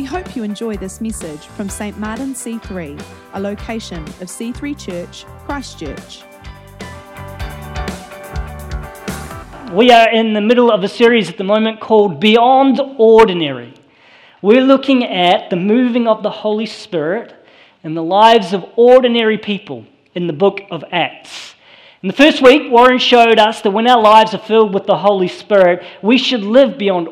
We hope you enjoy this message from St. Martin C3, a location of C3 Church, Christchurch. We are in the middle of a series at the moment called Beyond Ordinary. We're looking at the moving of the Holy Spirit in the lives of ordinary people in the book of Acts. In the first week, Warren showed us that when our lives are filled with the Holy Spirit, we should live beyond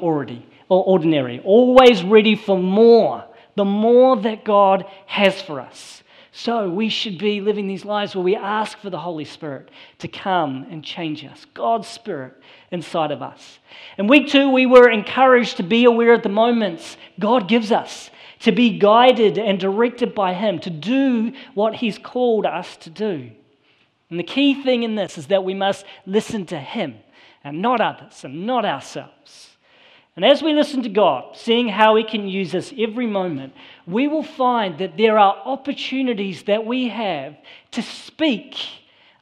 ordinary, always ready for more, the more that God has for us. So we should be living these lives where we ask for the Holy Spirit to come and change us, God's Spirit inside of us. In week two, we were encouraged to be aware of the moments God gives us, to be guided and directed by Him, to do what He's called us to do. And the key thing in this is that we must listen to Him and not others and not ourselves. And as we listen to God, seeing how He can use us every moment, we will find that there are opportunities that we have to speak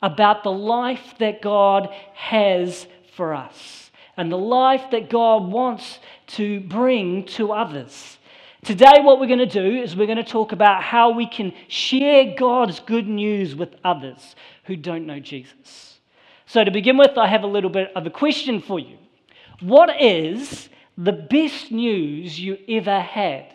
about the life that God has for us and the life that God wants to bring to others. Today, what we're going to do is we're going to talk about how we can share God's good news with others who don't know Jesus. So, to begin with, I have a little bit of a question for you. What is the best news you ever had?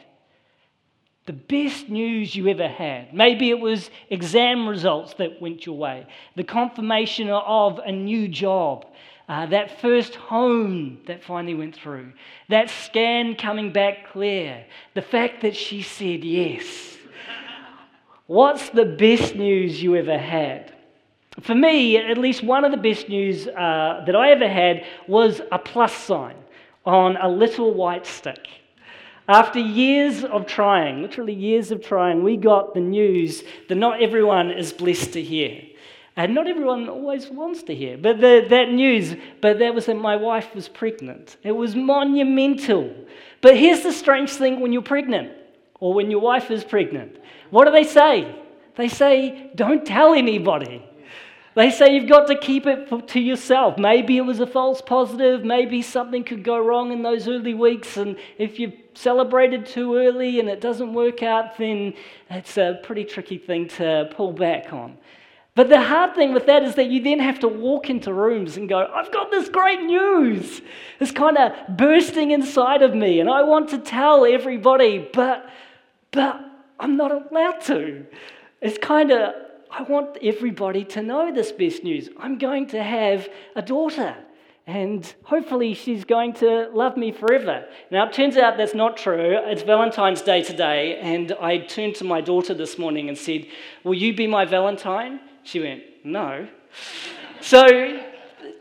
The best news you ever had. Maybe it was exam results that went your way, the confirmation of a new job, uh, that first home that finally went through, that scan coming back clear, the fact that she said yes. What's the best news you ever had? For me, at least one of the best news uh, that I ever had was a plus sign on a little white stick. After years of trying, literally years of trying, we got the news that not everyone is blessed to hear. And not everyone always wants to hear. But the, that news, but that was that my wife was pregnant. It was monumental. But here's the strange thing when you're pregnant, or when your wife is pregnant. What do they say? They say, don't tell anybody. They say you've got to keep it to yourself. Maybe it was a false positive. Maybe something could go wrong in those early weeks. And if you've celebrated too early and it doesn't work out, then it's a pretty tricky thing to pull back on. But the hard thing with that is that you then have to walk into rooms and go, I've got this great news. It's kind of bursting inside of me, and I want to tell everybody, but, but I'm not allowed to. It's kind of I want everybody to know this best news. I'm going to have a daughter, and hopefully she's going to love me forever. Now, it turns out that's not true. It's Valentine's Day today, and I turned to my daughter this morning and said, Will you be my Valentine? She went, No. so,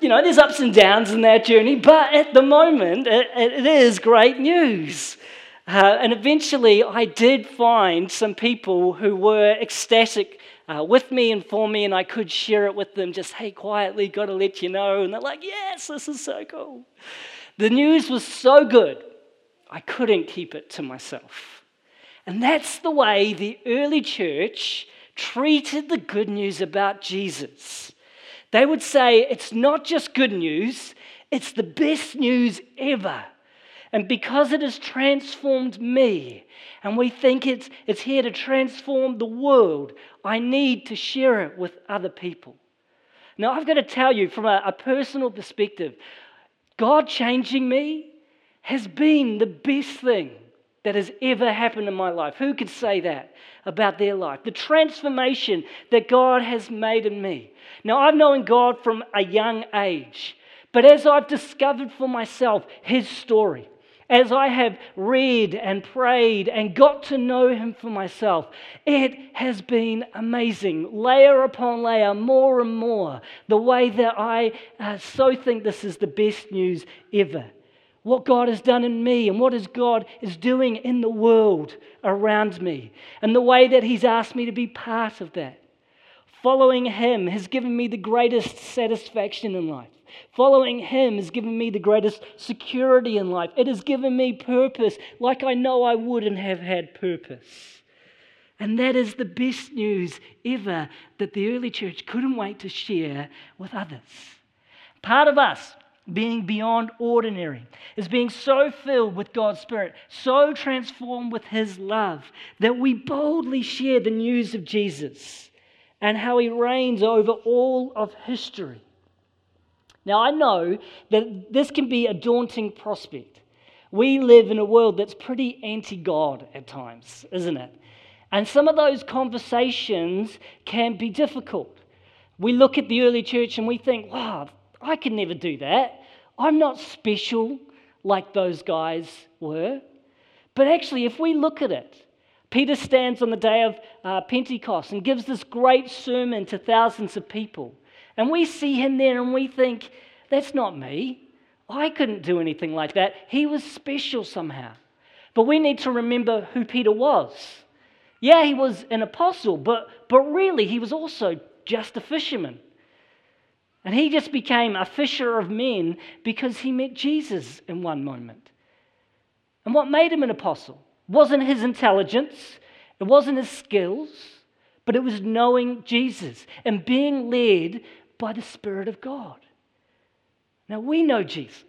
you know, there's ups and downs in that journey, but at the moment, it, it is great news. Uh, and eventually, I did find some people who were ecstatic uh, with me and for me, and I could share it with them just, hey, quietly, got to let you know. And they're like, yes, this is so cool. The news was so good, I couldn't keep it to myself. And that's the way the early church treated the good news about Jesus. They would say, it's not just good news, it's the best news ever. And because it has transformed me, and we think it's, it's here to transform the world, I need to share it with other people. Now, I've got to tell you from a, a personal perspective, God changing me has been the best thing that has ever happened in my life. Who could say that about their life? The transformation that God has made in me. Now, I've known God from a young age, but as I've discovered for myself His story, as I have read and prayed and got to know Him for myself, it has been amazing. Layer upon layer, more and more, the way that I uh, so think this is the best news ever. What God has done in me and what is God is doing in the world around me, and the way that He's asked me to be part of that. Following Him has given me the greatest satisfaction in life. Following Him has given me the greatest security in life. It has given me purpose like I know I wouldn't have had purpose. And that is the best news ever that the early church couldn't wait to share with others. Part of us being beyond ordinary, is being so filled with God's Spirit, so transformed with His love, that we boldly share the news of Jesus and how He reigns over all of history. Now, I know that this can be a daunting prospect. We live in a world that's pretty anti God at times, isn't it? And some of those conversations can be difficult. We look at the early church and we think, wow, I could never do that. I'm not special like those guys were. But actually, if we look at it, Peter stands on the day of uh, Pentecost and gives this great sermon to thousands of people. And we see him there and we think, that's not me. I couldn't do anything like that. He was special somehow. But we need to remember who Peter was. Yeah, he was an apostle, but, but really, he was also just a fisherman. And he just became a fisher of men because he met Jesus in one moment. And what made him an apostle wasn't his intelligence, it wasn't his skills, but it was knowing Jesus and being led by the Spirit of God. Now we know Jesus,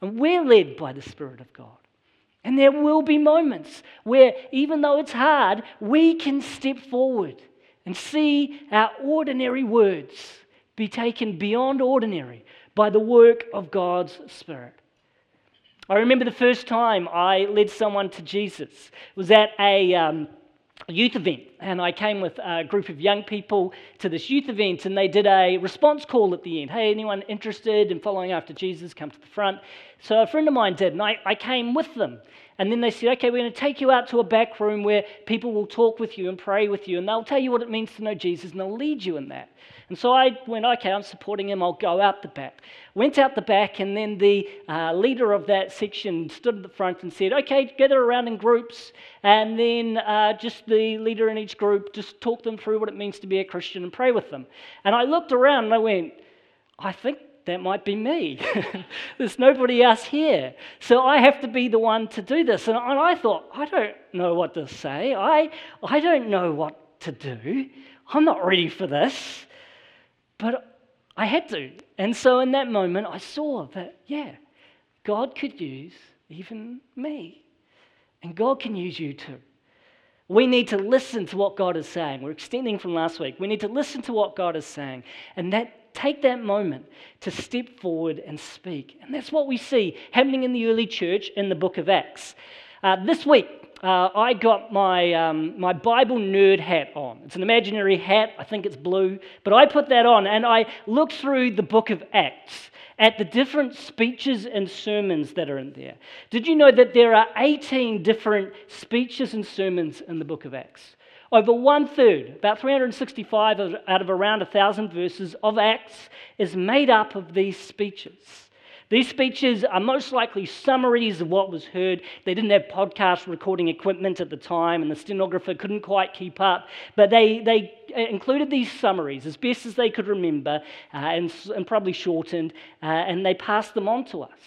and we're led by the Spirit of God. And there will be moments where, even though it's hard, we can step forward and see our ordinary words be taken beyond ordinary by the work of God's Spirit. I remember the first time I led someone to Jesus. It was at a. Um, youth event, and I came with a group of young people to this youth event, and they did a response call at the end. Hey, anyone interested in following after Jesus, come to the front. So a friend of mine did, and I, I came with them. And then they said, okay, we're going to take you out to a back room where people will talk with you and pray with you, and they'll tell you what it means to know Jesus, and they'll lead you in that. And so I went, okay, I'm supporting him, I'll go out the back. Went out the back, and then the uh, leader of that section stood at the front and said, okay, gather around in groups, and then uh, just the leader in each group, just talk them through what it means to be a Christian and pray with them. And I looked around and I went, I think that might be me. There's nobody else here. So I have to be the one to do this. And, I thought, I don't know what to say. I, I don't know what to do. I'm not ready for this. But I had to. And so in that moment, I saw that, yeah, God could use even me. And God can use you too. We need to listen to what God is saying. We're extending from last week. We need to listen to what God is saying. And that take that moment to step forward and speak. And that's what we see happening in the early church in the book of Acts. Uh, this week, uh, I got my, um, my Bible nerd hat on. It's an imaginary hat, I think it's blue, but I put that on and I looked through the book of Acts at the different speeches and sermons that are in there. Did you know that there are 18 different speeches and sermons in the book of Acts? Over one third, about 365 out of around 1,000 verses of Acts, is made up of these speeches. These speeches are most likely summaries of what was heard. They didn't have podcast recording equipment at the time, and the stenographer couldn't quite keep up. But they, they included these summaries as best as they could remember, uh, and, and, probably shortened, uh, and they passed them on to us.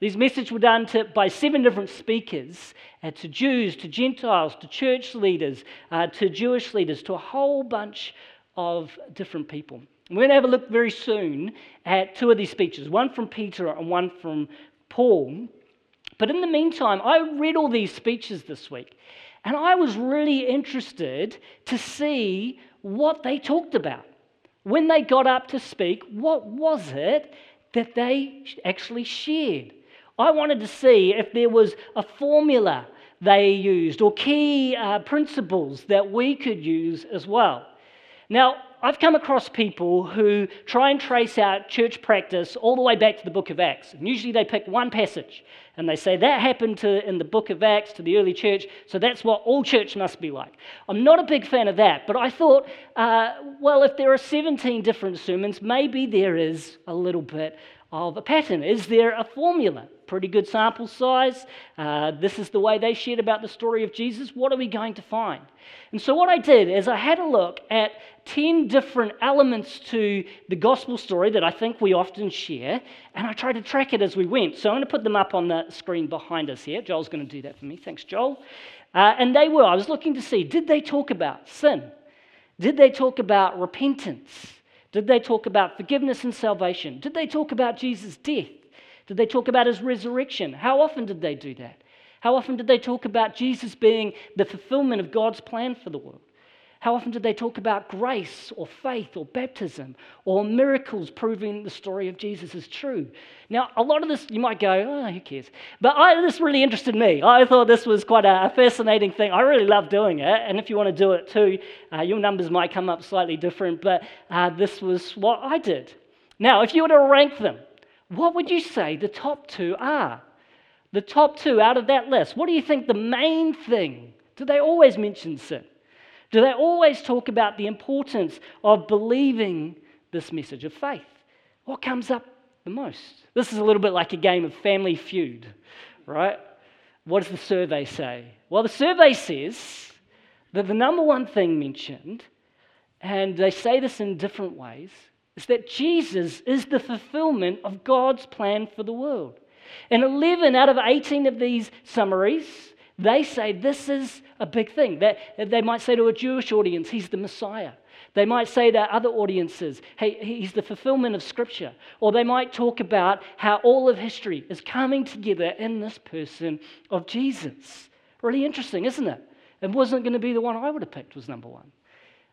These messages were done to, by seven different speakers uh, to Jews, to Gentiles, to church leaders, uh, to Jewish leaders, to a whole bunch of different people. We're going to have a look very soon at two of these speeches, one from Peter and one from Paul. But in the meantime, I read all these speeches this week, and I was really interested to see what they talked about. When they got up to speak, what was it that they actually shared? I wanted to see if there was a formula they used or key uh, principles that we could use as well. Now, I've come across people who try and trace out church practice all the way back to the book of Acts. And usually they pick one passage and they say that happened to, in the book of Acts to the early church, so that's what all church must be like. I'm not a big fan of that, but I thought, uh, well, if there are 17 different sermons, maybe there is a little bit of a pattern. Is there a formula? pretty good sample size. Uh, this is the way they shared about the story of Jesus. What are we going to find? And so, what I did is I had a look at 10 different elements to the gospel story that I think we often share, and I tried to track it as we went. So, I'm going to put them up on the screen behind us here. Joel's going to do that for me. Thanks, Joel. Uh, and they were, I was looking to see, did they talk about sin? Did they talk about repentance? Did they talk about forgiveness and salvation? Did they talk about Jesus' death? Did they talk about his resurrection? How often did they do that? How often did they talk about Jesus being the fulfillment of God's plan for the world? How often did they talk about grace or faith or baptism or miracles proving the story of Jesus is true? Now, a lot of this you might go, oh, who cares? But I, this really interested me. I thought this was quite a, fascinating thing. I really love doing it. And if you want to do it too, uh, your numbers might come up slightly different, but uh, this was what I did. Now, if you were to rank them, what would you say the top two are? The top two out of that list, what do you think the main thing? Do they always mention sin? Do they always talk about the importance of believing this message of faith? What comes up the most? This is a little bit like a game of family feud, right? What does the survey say? Well, the survey says that the number one thing mentioned, and they say this in different ways, is that Jesus is the fulfillment of God's plan for the world. And 11 out of 18 of these summaries they say this is a big thing. That they might say to a Jewish audience, he's the Messiah. They might say to other audiences, hey, he's the fulfillment of Scripture. Or they might talk about how all of history is coming together in this person of Jesus. Really interesting, isn't it? It wasn't going to be the one I would have picked, was number one.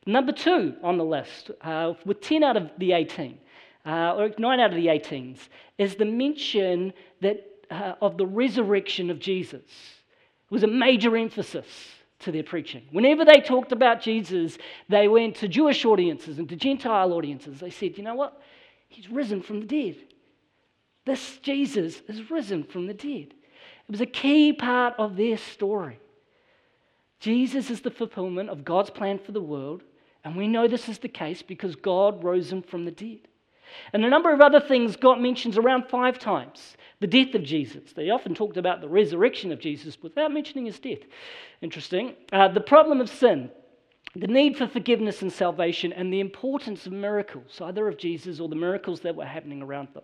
Number two on the list, uh, with 10 out of the 18, uh, or 9 out of the 18s, is the mention that, uh, of the resurrection of Jesus. Was a major emphasis to their preaching. Whenever they talked about Jesus, they went to Jewish audiences and to Gentile audiences. They said, you know what? He's risen from the dead. This Jesus is risen from the dead. It was a key part of their story. Jesus is the fulfillment of God's plan for the world, and we know this is the case because God rose him from the dead. And a number of other things got mentions around five times the death of Jesus. They often talked about the resurrection of Jesus without mentioning his death. Interesting. Uh, the problem of sin, the need for forgiveness and salvation, and the importance of miracles, either of Jesus or the miracles that were happening around them.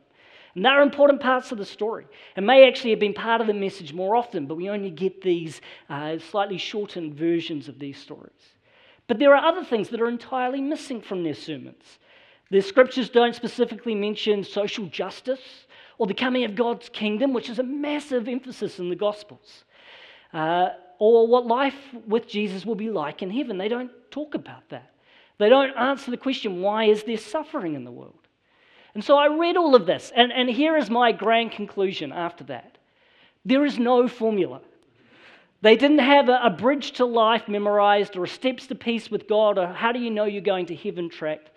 And they're important parts of the story and may actually have been part of the message more often, but we only get these uh, slightly shortened versions of these stories. But there are other things that are entirely missing from their sermons. The scriptures don't specifically mention social justice or the coming of God's kingdom, which is a massive emphasis in the Gospels, uh, or what life with Jesus will be like in heaven. They don't talk about that. They don't answer the question, why is there suffering in the world? And so I read all of this, and, and here is my grand conclusion after that there is no formula. They didn't have a, a, bridge to life memorized or a steps to peace with God or how do you know you're going to heaven tract.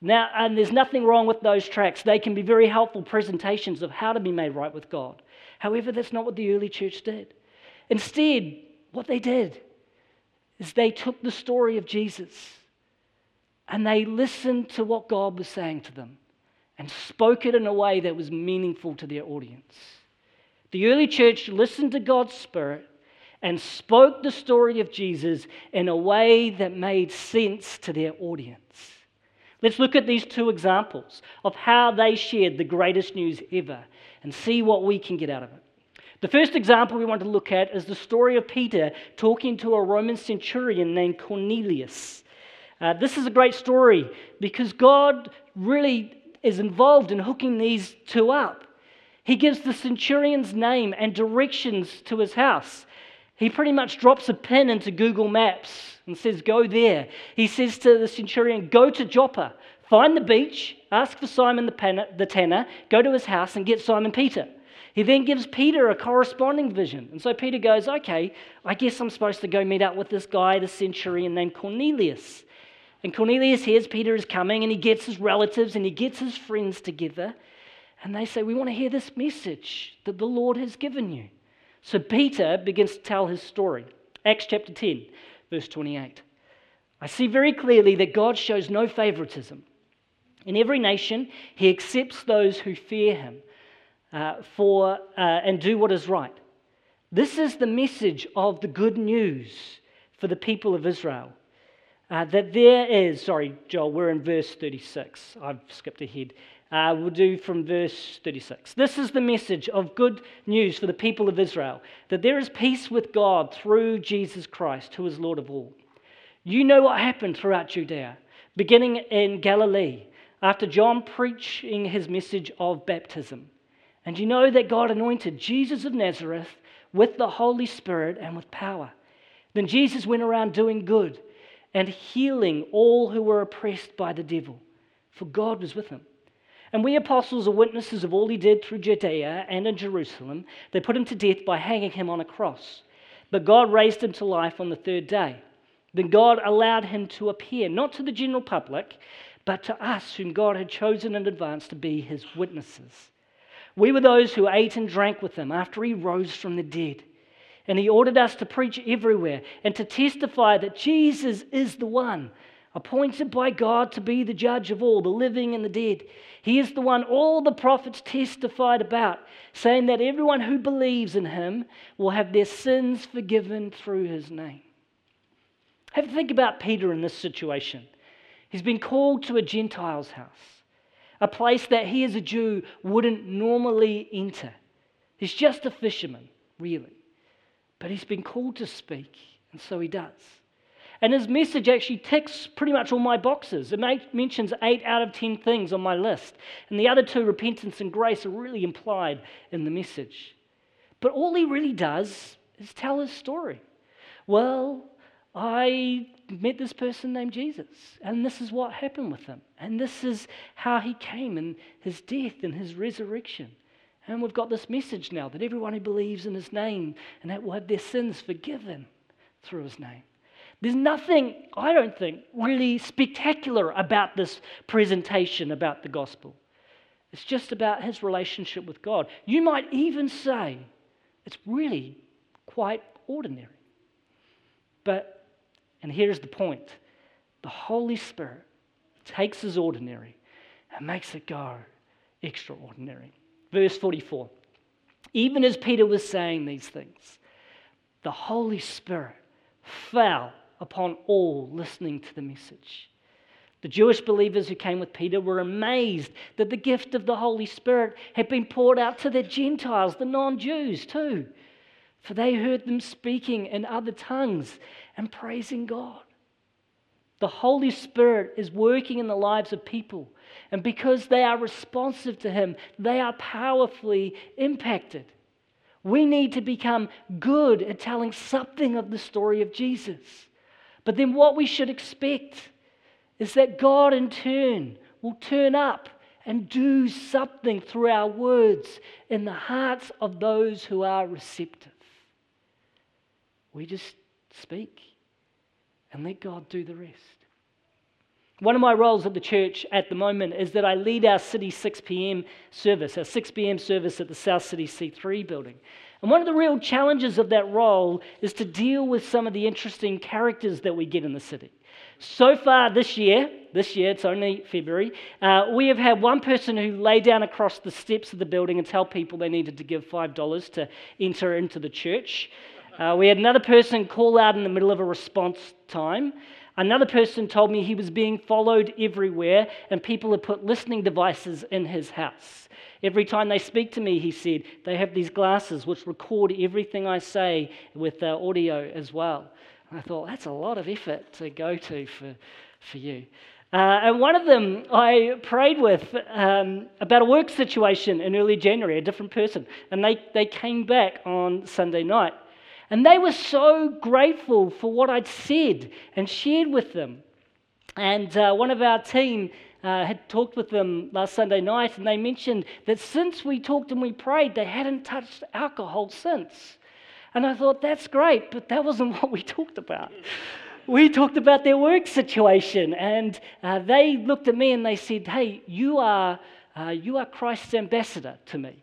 Now, and there's nothing wrong with those tracts. They can be very helpful presentations of how to be made right with God. However, that's not what the early church did. Instead, what they did is they took the story of Jesus and they listened to what God was saying to them and spoke it in a way that was meaningful to their audience. The early church listened to God's Spirit and spoke the story of Jesus in a way that made sense to their audience. Let's look at these two examples of how they shared the greatest news ever and see what we can get out of it. The first example we want to look at is the story of Peter talking to a Roman centurion named Cornelius. Uh, this is a great story because God really is involved in hooking these two up. He gives the centurion's name and directions to his house. He pretty much drops a pin into Google Maps and says, Go there. He says to the centurion, Go to Joppa, find the beach, ask for Simon the tanner, go to his house and get Simon Peter. He then gives Peter a corresponding vision. And so Peter goes, Okay, I guess I'm supposed to go meet up with this guy, the centurion named Cornelius. And Cornelius hears Peter is coming and he gets his relatives and he gets his friends together. And they say, We want to hear this message that the Lord has given you. So Peter begins to tell his story. Acts chapter 10, verse 28. I see very clearly that God shows no favoritism. In every nation, he accepts those who fear him uh, for, uh, and do what is right. This is the message of the good news for the people of Israel. Uh, that there is, sorry, Joel, we're in verse 36. I've skipped ahead. Uh, we'll do from verse 36. This is the message of good news for the people of Israel that there is peace with God through Jesus Christ, who is Lord of all. You know what happened throughout Judea, beginning in Galilee, after John preaching his message of baptism. And you know that God anointed Jesus of Nazareth with the Holy Spirit and with power. Then Jesus went around doing good and healing all who were oppressed by the devil, for God was with him. And we apostles are witnesses of all he did through Judea and in Jerusalem. They put him to death by hanging him on a cross. But God raised him to life on the third day. Then God allowed him to appear, not to the general public, but to us, whom God had chosen in advance to be his witnesses. We were those who ate and drank with him after he rose from the dead. And he ordered us to preach everywhere and to testify that Jesus is the one appointed by God to be the judge of all, the living and the dead. He is the one all the prophets testified about, saying that everyone who believes in him will have their sins forgiven through his name. Have a think about Peter in this situation. He's been called to a Gentile's house, a place that he, as a Jew, wouldn't normally enter. He's just a fisherman, really. But he's been called to speak, and so he does. And his message actually ticks pretty much all my boxes. It mentions eight out of ten things on my list. And the other two, repentance and grace, are really implied in the message. But all he really does is tell his story. Well, I met this person named Jesus, and this is what happened with him. And this is how he came, and his death and his resurrection. And we've got this message now that everyone who believes in his name and that will have their sins forgiven through his name. There's nothing, I don't think, really spectacular about this presentation about the gospel. It's just about his relationship with God. You might even say it's really quite ordinary. But, and here's the point the Holy Spirit takes his ordinary and makes it go extraordinary. Verse 44. Even as Peter was saying these things, the Holy Spirit fell upon all listening to the message. The Jewish believers who came with Peter were amazed that the gift of the Holy Spirit had been poured out to the Gentiles, the non Jews too, for they heard them speaking in other tongues and praising God. The Holy Spirit is working in the lives of people, and because they are responsive to Him, they are powerfully impacted. We need to become good at telling something of the story of Jesus. But then what we should expect is that God, in turn, will turn up and do something through our words in the hearts of those who are receptive. We just speak and let God do the rest. One of my roles at the church at the moment is that I lead our City 6 p.m. service, our 6 p.m. service at the South City C3 building. And one of the real challenges of that role is to deal with some of the interesting characters that we get in the city. So far this year, this year, it's only February, uh, we have had one person who lay down across the steps of the building and tell people they needed to give $5 to enter into the church. Uh, we had another person call out in the middle of a response time. Another person told me he was being followed everywhere and people had put listening devices in his house. Every time they speak to me, he said, they have these glasses which record everything I say with uh, audio as well. And I thought, that's a lot of effort to go to for, for you. Uh, and one of them I prayed with um, about a work situation in early January, a different person. And they, they came back on Sunday night. And they were so grateful for what I'd said and shared with them. And uh, one of our team uh, had talked with them last Sunday night, and they mentioned that since we talked and we prayed, they hadn't touched alcohol since. And I thought, that's great, but that wasn't what we talked about. We talked about their work situation, and uh, they looked at me and they said, Hey, you are, uh, you are Christ's ambassador to me.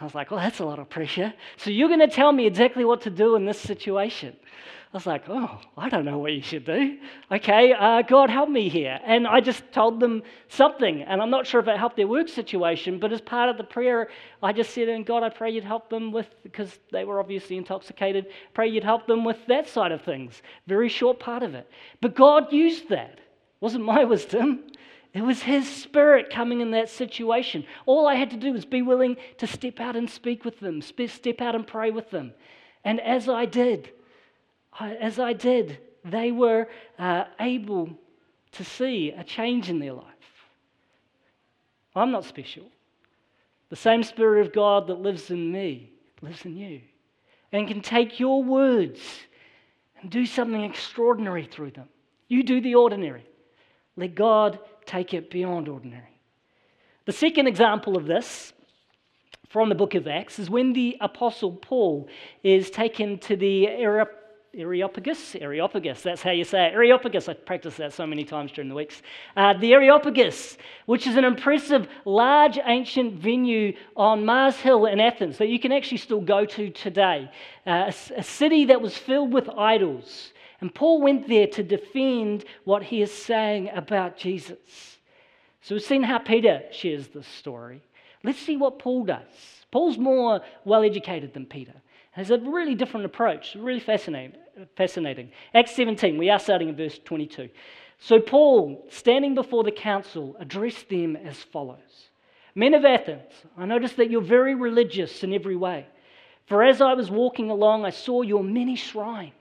I was like, Well, that's a lot of pressure. So you're going to tell me exactly what to do in this situation. I was like, oh, I don't know what you should do. Okay, uh, God, help me here. And I just told them something. And I'm not sure if it helped their work situation, but as part of the prayer, I just said, and God, I pray you'd help them with, because they were obviously intoxicated, pray you'd help them with that side of things. Very short part of it. But God used that. Wasn't my wisdom. It was His Spirit coming in that situation. All I had to do was be willing to step out and speak with them, step out and pray with them. And as I did, as I did, they were uh, able to see a change in their life. I'm not special. The same Spirit of God that lives in me lives in you and can take your words and do something extraordinary through them. You do the ordinary. Let God take it beyond ordinary. The second example of this from the book of Acts is when the Apostle Paul is taken to the Areopagus, Areopagus, that's how you say it. Areopagus, I practiced that so many times during the weeks. Uh, the Areopagus, which is an impressive, large, ancient venue on Mars Hill in Athens that you can actually still go to today. Uh, a, a city that was filled with idols. And Paul went there to defend what he is saying about Jesus. So we've seen how Peter shares this story. Let's see what Paul does. Paul's more well educated than Peter has a really different approach, really fascinating. fascinating. Acts 17, we are starting in verse 22. So Paul, standing before the council, addressed them as follows Men of Athens, I notice that you're very religious in every way. For as I was walking along, I saw your many shrines,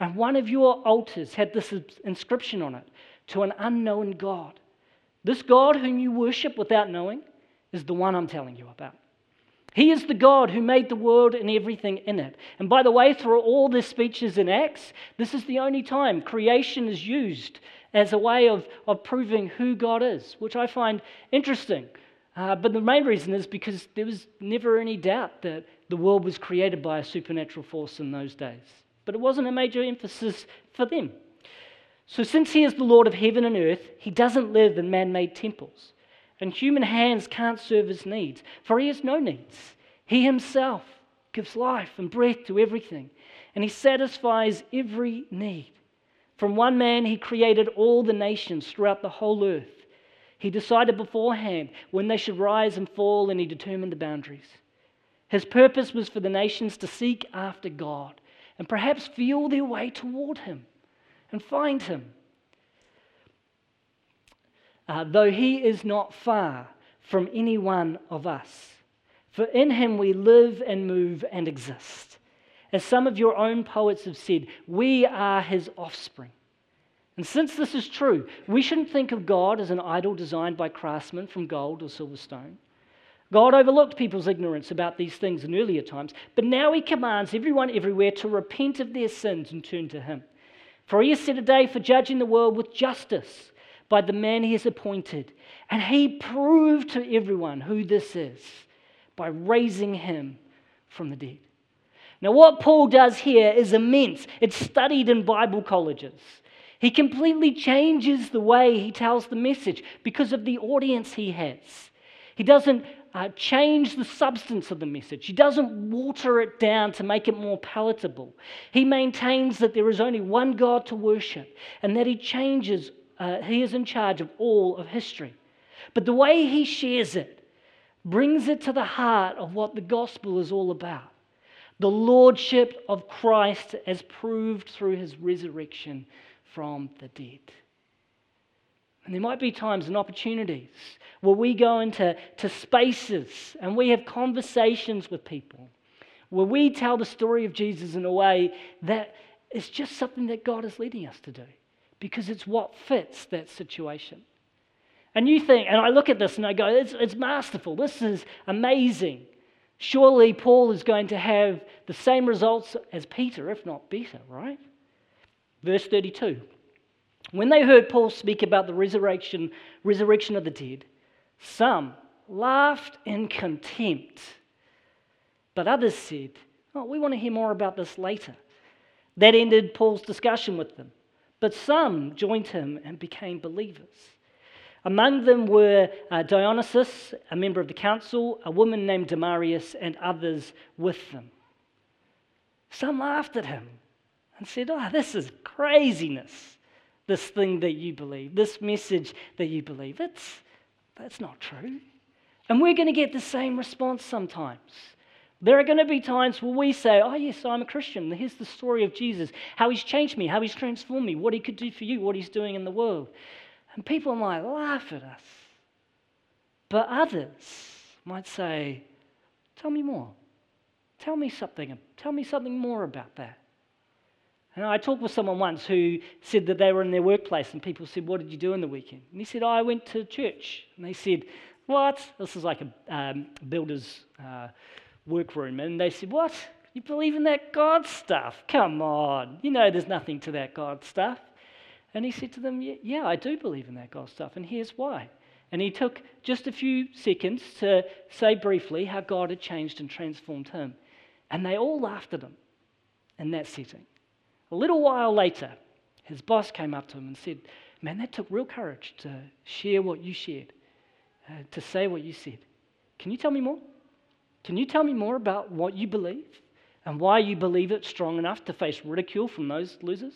and one of your altars had this inscription on it to an unknown God. This God whom you worship without knowing is the one I'm telling you about. He is the God who made the world and everything in it. And by the way, through all the speeches in Acts, this is the only time creation is used as a way of, of proving who God is, which I find interesting. Uh, but the main reason is because there was never any doubt that the world was created by a supernatural force in those days. But it wasn't a major emphasis for them. So, since He is the Lord of heaven and earth, He doesn't live in man made temples. And human hands can't serve his needs, for he has no needs. He himself gives life and breath to everything, and he satisfies every need. From one man, he created all the nations throughout the whole earth. He decided beforehand when they should rise and fall, and he determined the boundaries. His purpose was for the nations to seek after God and perhaps feel their way toward him and find him uh, though he is not far from any one of us. For in him we live and move and exist. As some of your own poets have said, we are his offspring. And since this is true, we shouldn't think of God as an idol designed by craftsmen from gold or silver stone. God overlooked people's ignorance about these things in earlier times, but now he commands everyone everywhere to repent of their sins and turn to him. For he has set a day for judging the world with justice by the man he has appointed. And he proved to everyone who this is by raising him from the dead. Now, what Paul does here is immense. It's studied in Bible colleges. He completely changes the way he tells the message because of the audience he has. He doesn't uh, change the substance of the message, he doesn't water it down to make it more palatable. He maintains that there is only one God to worship and that he changes uh, he is in charge of all of history. But the way he shares it brings it to the heart of what the gospel is all about the lordship of Christ as proved through his resurrection from the dead. And there might be times and opportunities where we go into to spaces and we have conversations with people where we tell the story of Jesus in a way that is just something that God is leading us to do because it's what fits that situation. And you think, and I look at this and I go, it's, it's masterful. This is amazing. Surely Paul is going to have the same results as Peter, if not better, right? Verse 32. When they heard Paul speak about the resurrection, resurrection of the dead, some laughed in contempt, but others said, Oh, we want to hear more about this later. That ended Paul's discussion with them. But some joined him and became believers. Among them were uh, Dionysius, a member of the council, a woman named Damaris, and others with them. Some laughed at him and said, Oh, this is craziness, this thing that you believe, this message that you believe. It's, that's not true. And we're going to get the same response sometimes. There are going to be times where we say, Oh, yes, I'm a Christian. Here's the story of Jesus, how he's changed me, how he's transformed me, what he could do for you, what he's doing in the world. And people might laugh at us. But others might say, Tell me more. Tell me something. Tell me something more about that. And I talked with someone once who said that they were in their workplace and people said, What did you do in the weekend? And he said, oh, I went to church. And they said, What? This is like a um, builder's uh, workroom. And they said, What? You believe in that God stuff? Come on. You know there's nothing to that God stuff. And he said to them, Yeah, I do believe in that God stuff, and here's why. And he took just a few seconds to say briefly how God had changed and transformed him. And they all laughed at him in that setting. A little while later, his boss came up to him and said, Man, that took real courage to share what you shared, uh, to say what you said. Can you tell me more? Can you tell me more about what you believe and why you believe it strong enough to face ridicule from those losers?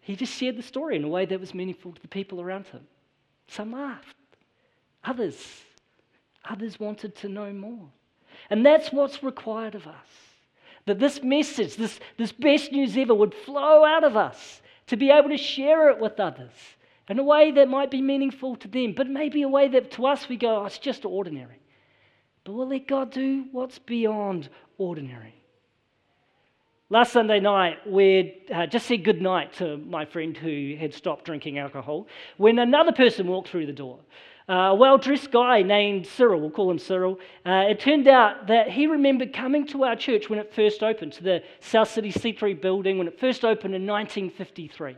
He just shared the story in a way that was meaningful to the people around him. Some laughed, others, others wanted to know more. And that's what's required of us. That this message, this, this best news ever, would flow out of us to be able to share it with others in a way that might be meaningful to them, but maybe a way that to us we go, oh, it's just ordinary. But we'll let God do what's beyond ordinary. Last Sunday night, we uh, just said goodnight to my friend who had stopped drinking alcohol when another person walked through the door. A well dressed guy named Cyril, we'll call him Cyril. Uh, it turned out that he remembered coming to our church when it first opened, to the South City C3 building, when it first opened in 1953.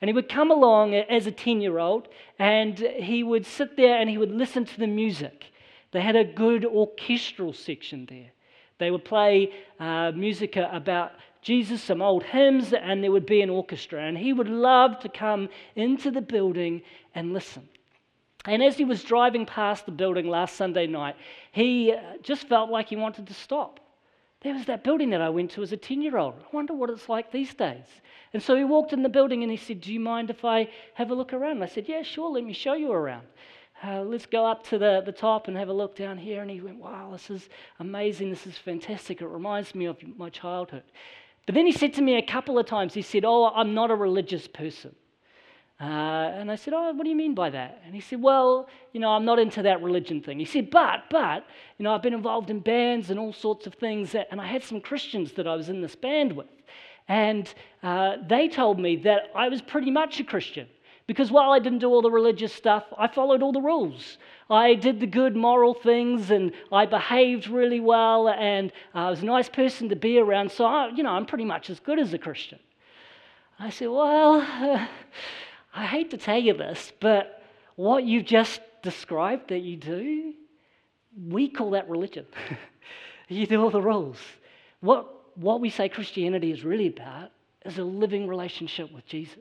And he would come along as a 10 year old and he would sit there and he would listen to the music. They had a good orchestral section there. They would play uh, music about Jesus some old hymns, and there would be an orchestra. And he would love to come into the building and listen. And as he was driving past the building last Sunday night, he uh, just felt like he wanted to stop. There was that building that I went to as a 10 year old. I wonder what it's like these days. And so he walked in the building and he said, Do you mind if I have a look around? And I said, Yeah, sure, let me show you around. Uh, let's go up to the, the top and have a look down here. And he went, Wow, this is amazing. This is fantastic. It reminds me of my childhood. But then he said to me a couple of times, he said, Oh, I'm not a religious person. Uh, and I said, Oh, what do you mean by that? And he said, Well, you know, I'm not into that religion thing. He said, But, but, you know, I've been involved in bands and all sorts of things. That, and I had some Christians that I was in this band with. And uh, they told me that I was pretty much a Christian. Because while I didn't do all the religious stuff, I followed all the rules. I did the good moral things and I behaved really well and I was a nice person to be around. So, I, you know, I'm pretty much as good as a Christian. I said, Well, I hate to tell you this, but what you've just described that you do, we call that religion. you do all the rules. What, what we say Christianity is really about is a living relationship with Jesus.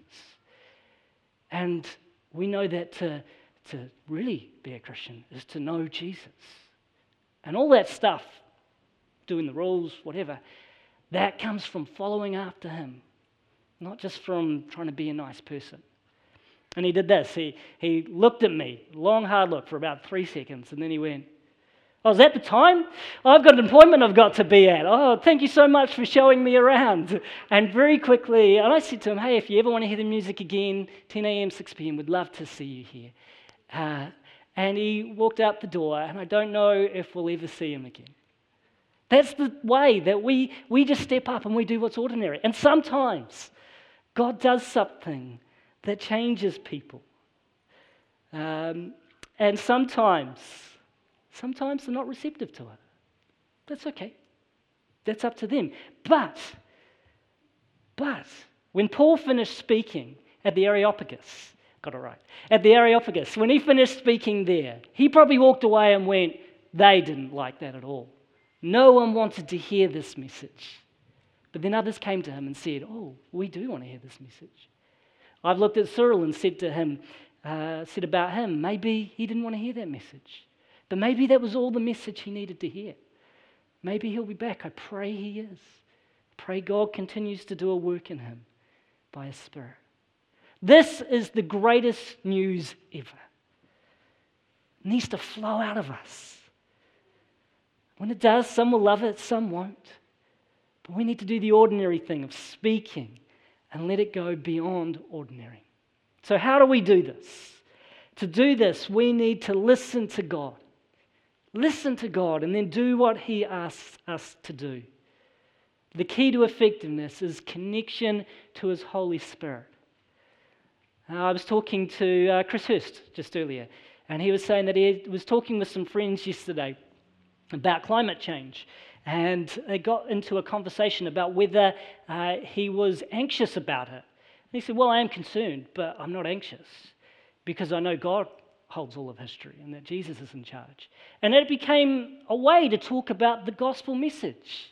And we know that to to really be a Christian is to know Jesus. And all that stuff, doing the rules, whatever, that comes from following after him, not just from trying to be a nice person. And he did this. He, he looked at me, long, hard look, for about three seconds, and then he went, Oh, is that the time? I've got an appointment I've got to be at. Oh, thank you so much for showing me around. And very quickly, and I said to him, Hey, if you ever want to hear the music again, 10 a.m., 6 p.m., we'd love to see you here. Uh, and he walked out the door, and I don't know if we'll ever see him again. That's the way that we, we just step up and we do what's ordinary. And sometimes God does something that changes people. Um, and sometimes, sometimes they're not receptive to it. That's okay. That's up to them. But, but, when Paul finished speaking at the Areopagus, Got it right. At the Areopagus, when he finished speaking there, he probably walked away and went, They didn't like that at all. No one wanted to hear this message. But then others came to him and said, Oh, we do want to hear this message. I've looked at Cyril and said to him, uh, said about him, maybe he didn't want to hear that message. But maybe that was all the message he needed to hear. Maybe he'll be back. I pray he is. Pray God continues to do a work in him by his Spirit. This is the greatest news ever. It needs to flow out of us. When it does, some will love it, some won't. But we need to do the ordinary thing of speaking and let it go beyond ordinary. So, how do we do this? To do this, we need to listen to God. Listen to God and then do what He asks us to do. The key to effectiveness is connection to His Holy Spirit. Uh, I was talking to uh, Chris Hurst just earlier, And he was saying that he was talking with some friends yesterday about climate change. And they got into a conversation about whether uh, he was anxious about it. And he said, Well, I am concerned, but I'm not anxious because I know God holds all of history and that Jesus is in charge. And it became a way to talk about the gospel message.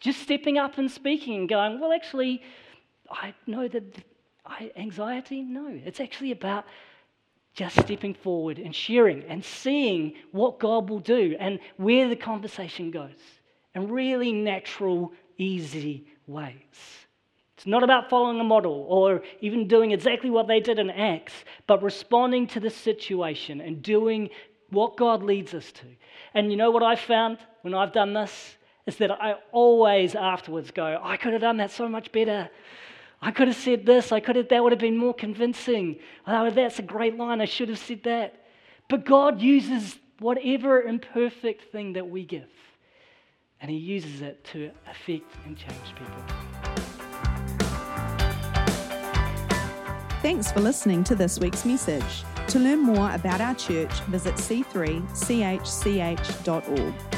Just stepping up and speaking and going, Well, actually, I know that I, anxiety, no. It's actually about just stepping forward and sharing and seeing what God will do and where the conversation goes in really natural, easy ways. It's not about following a model or even doing exactly what they did in Acts, but responding to the situation and doing what God leads us to. And you know what I've found when I've done this? Is that I always afterwards go, I could have done that so much better. I could have said this, I could have, that would have been more convincing. Oh, that's a great line, I should have said that. But God uses whatever imperfect thing that we give, and He uses it to affect and change people. Thanks for listening to this week's message. To learn more about our church, visit c3chch.org.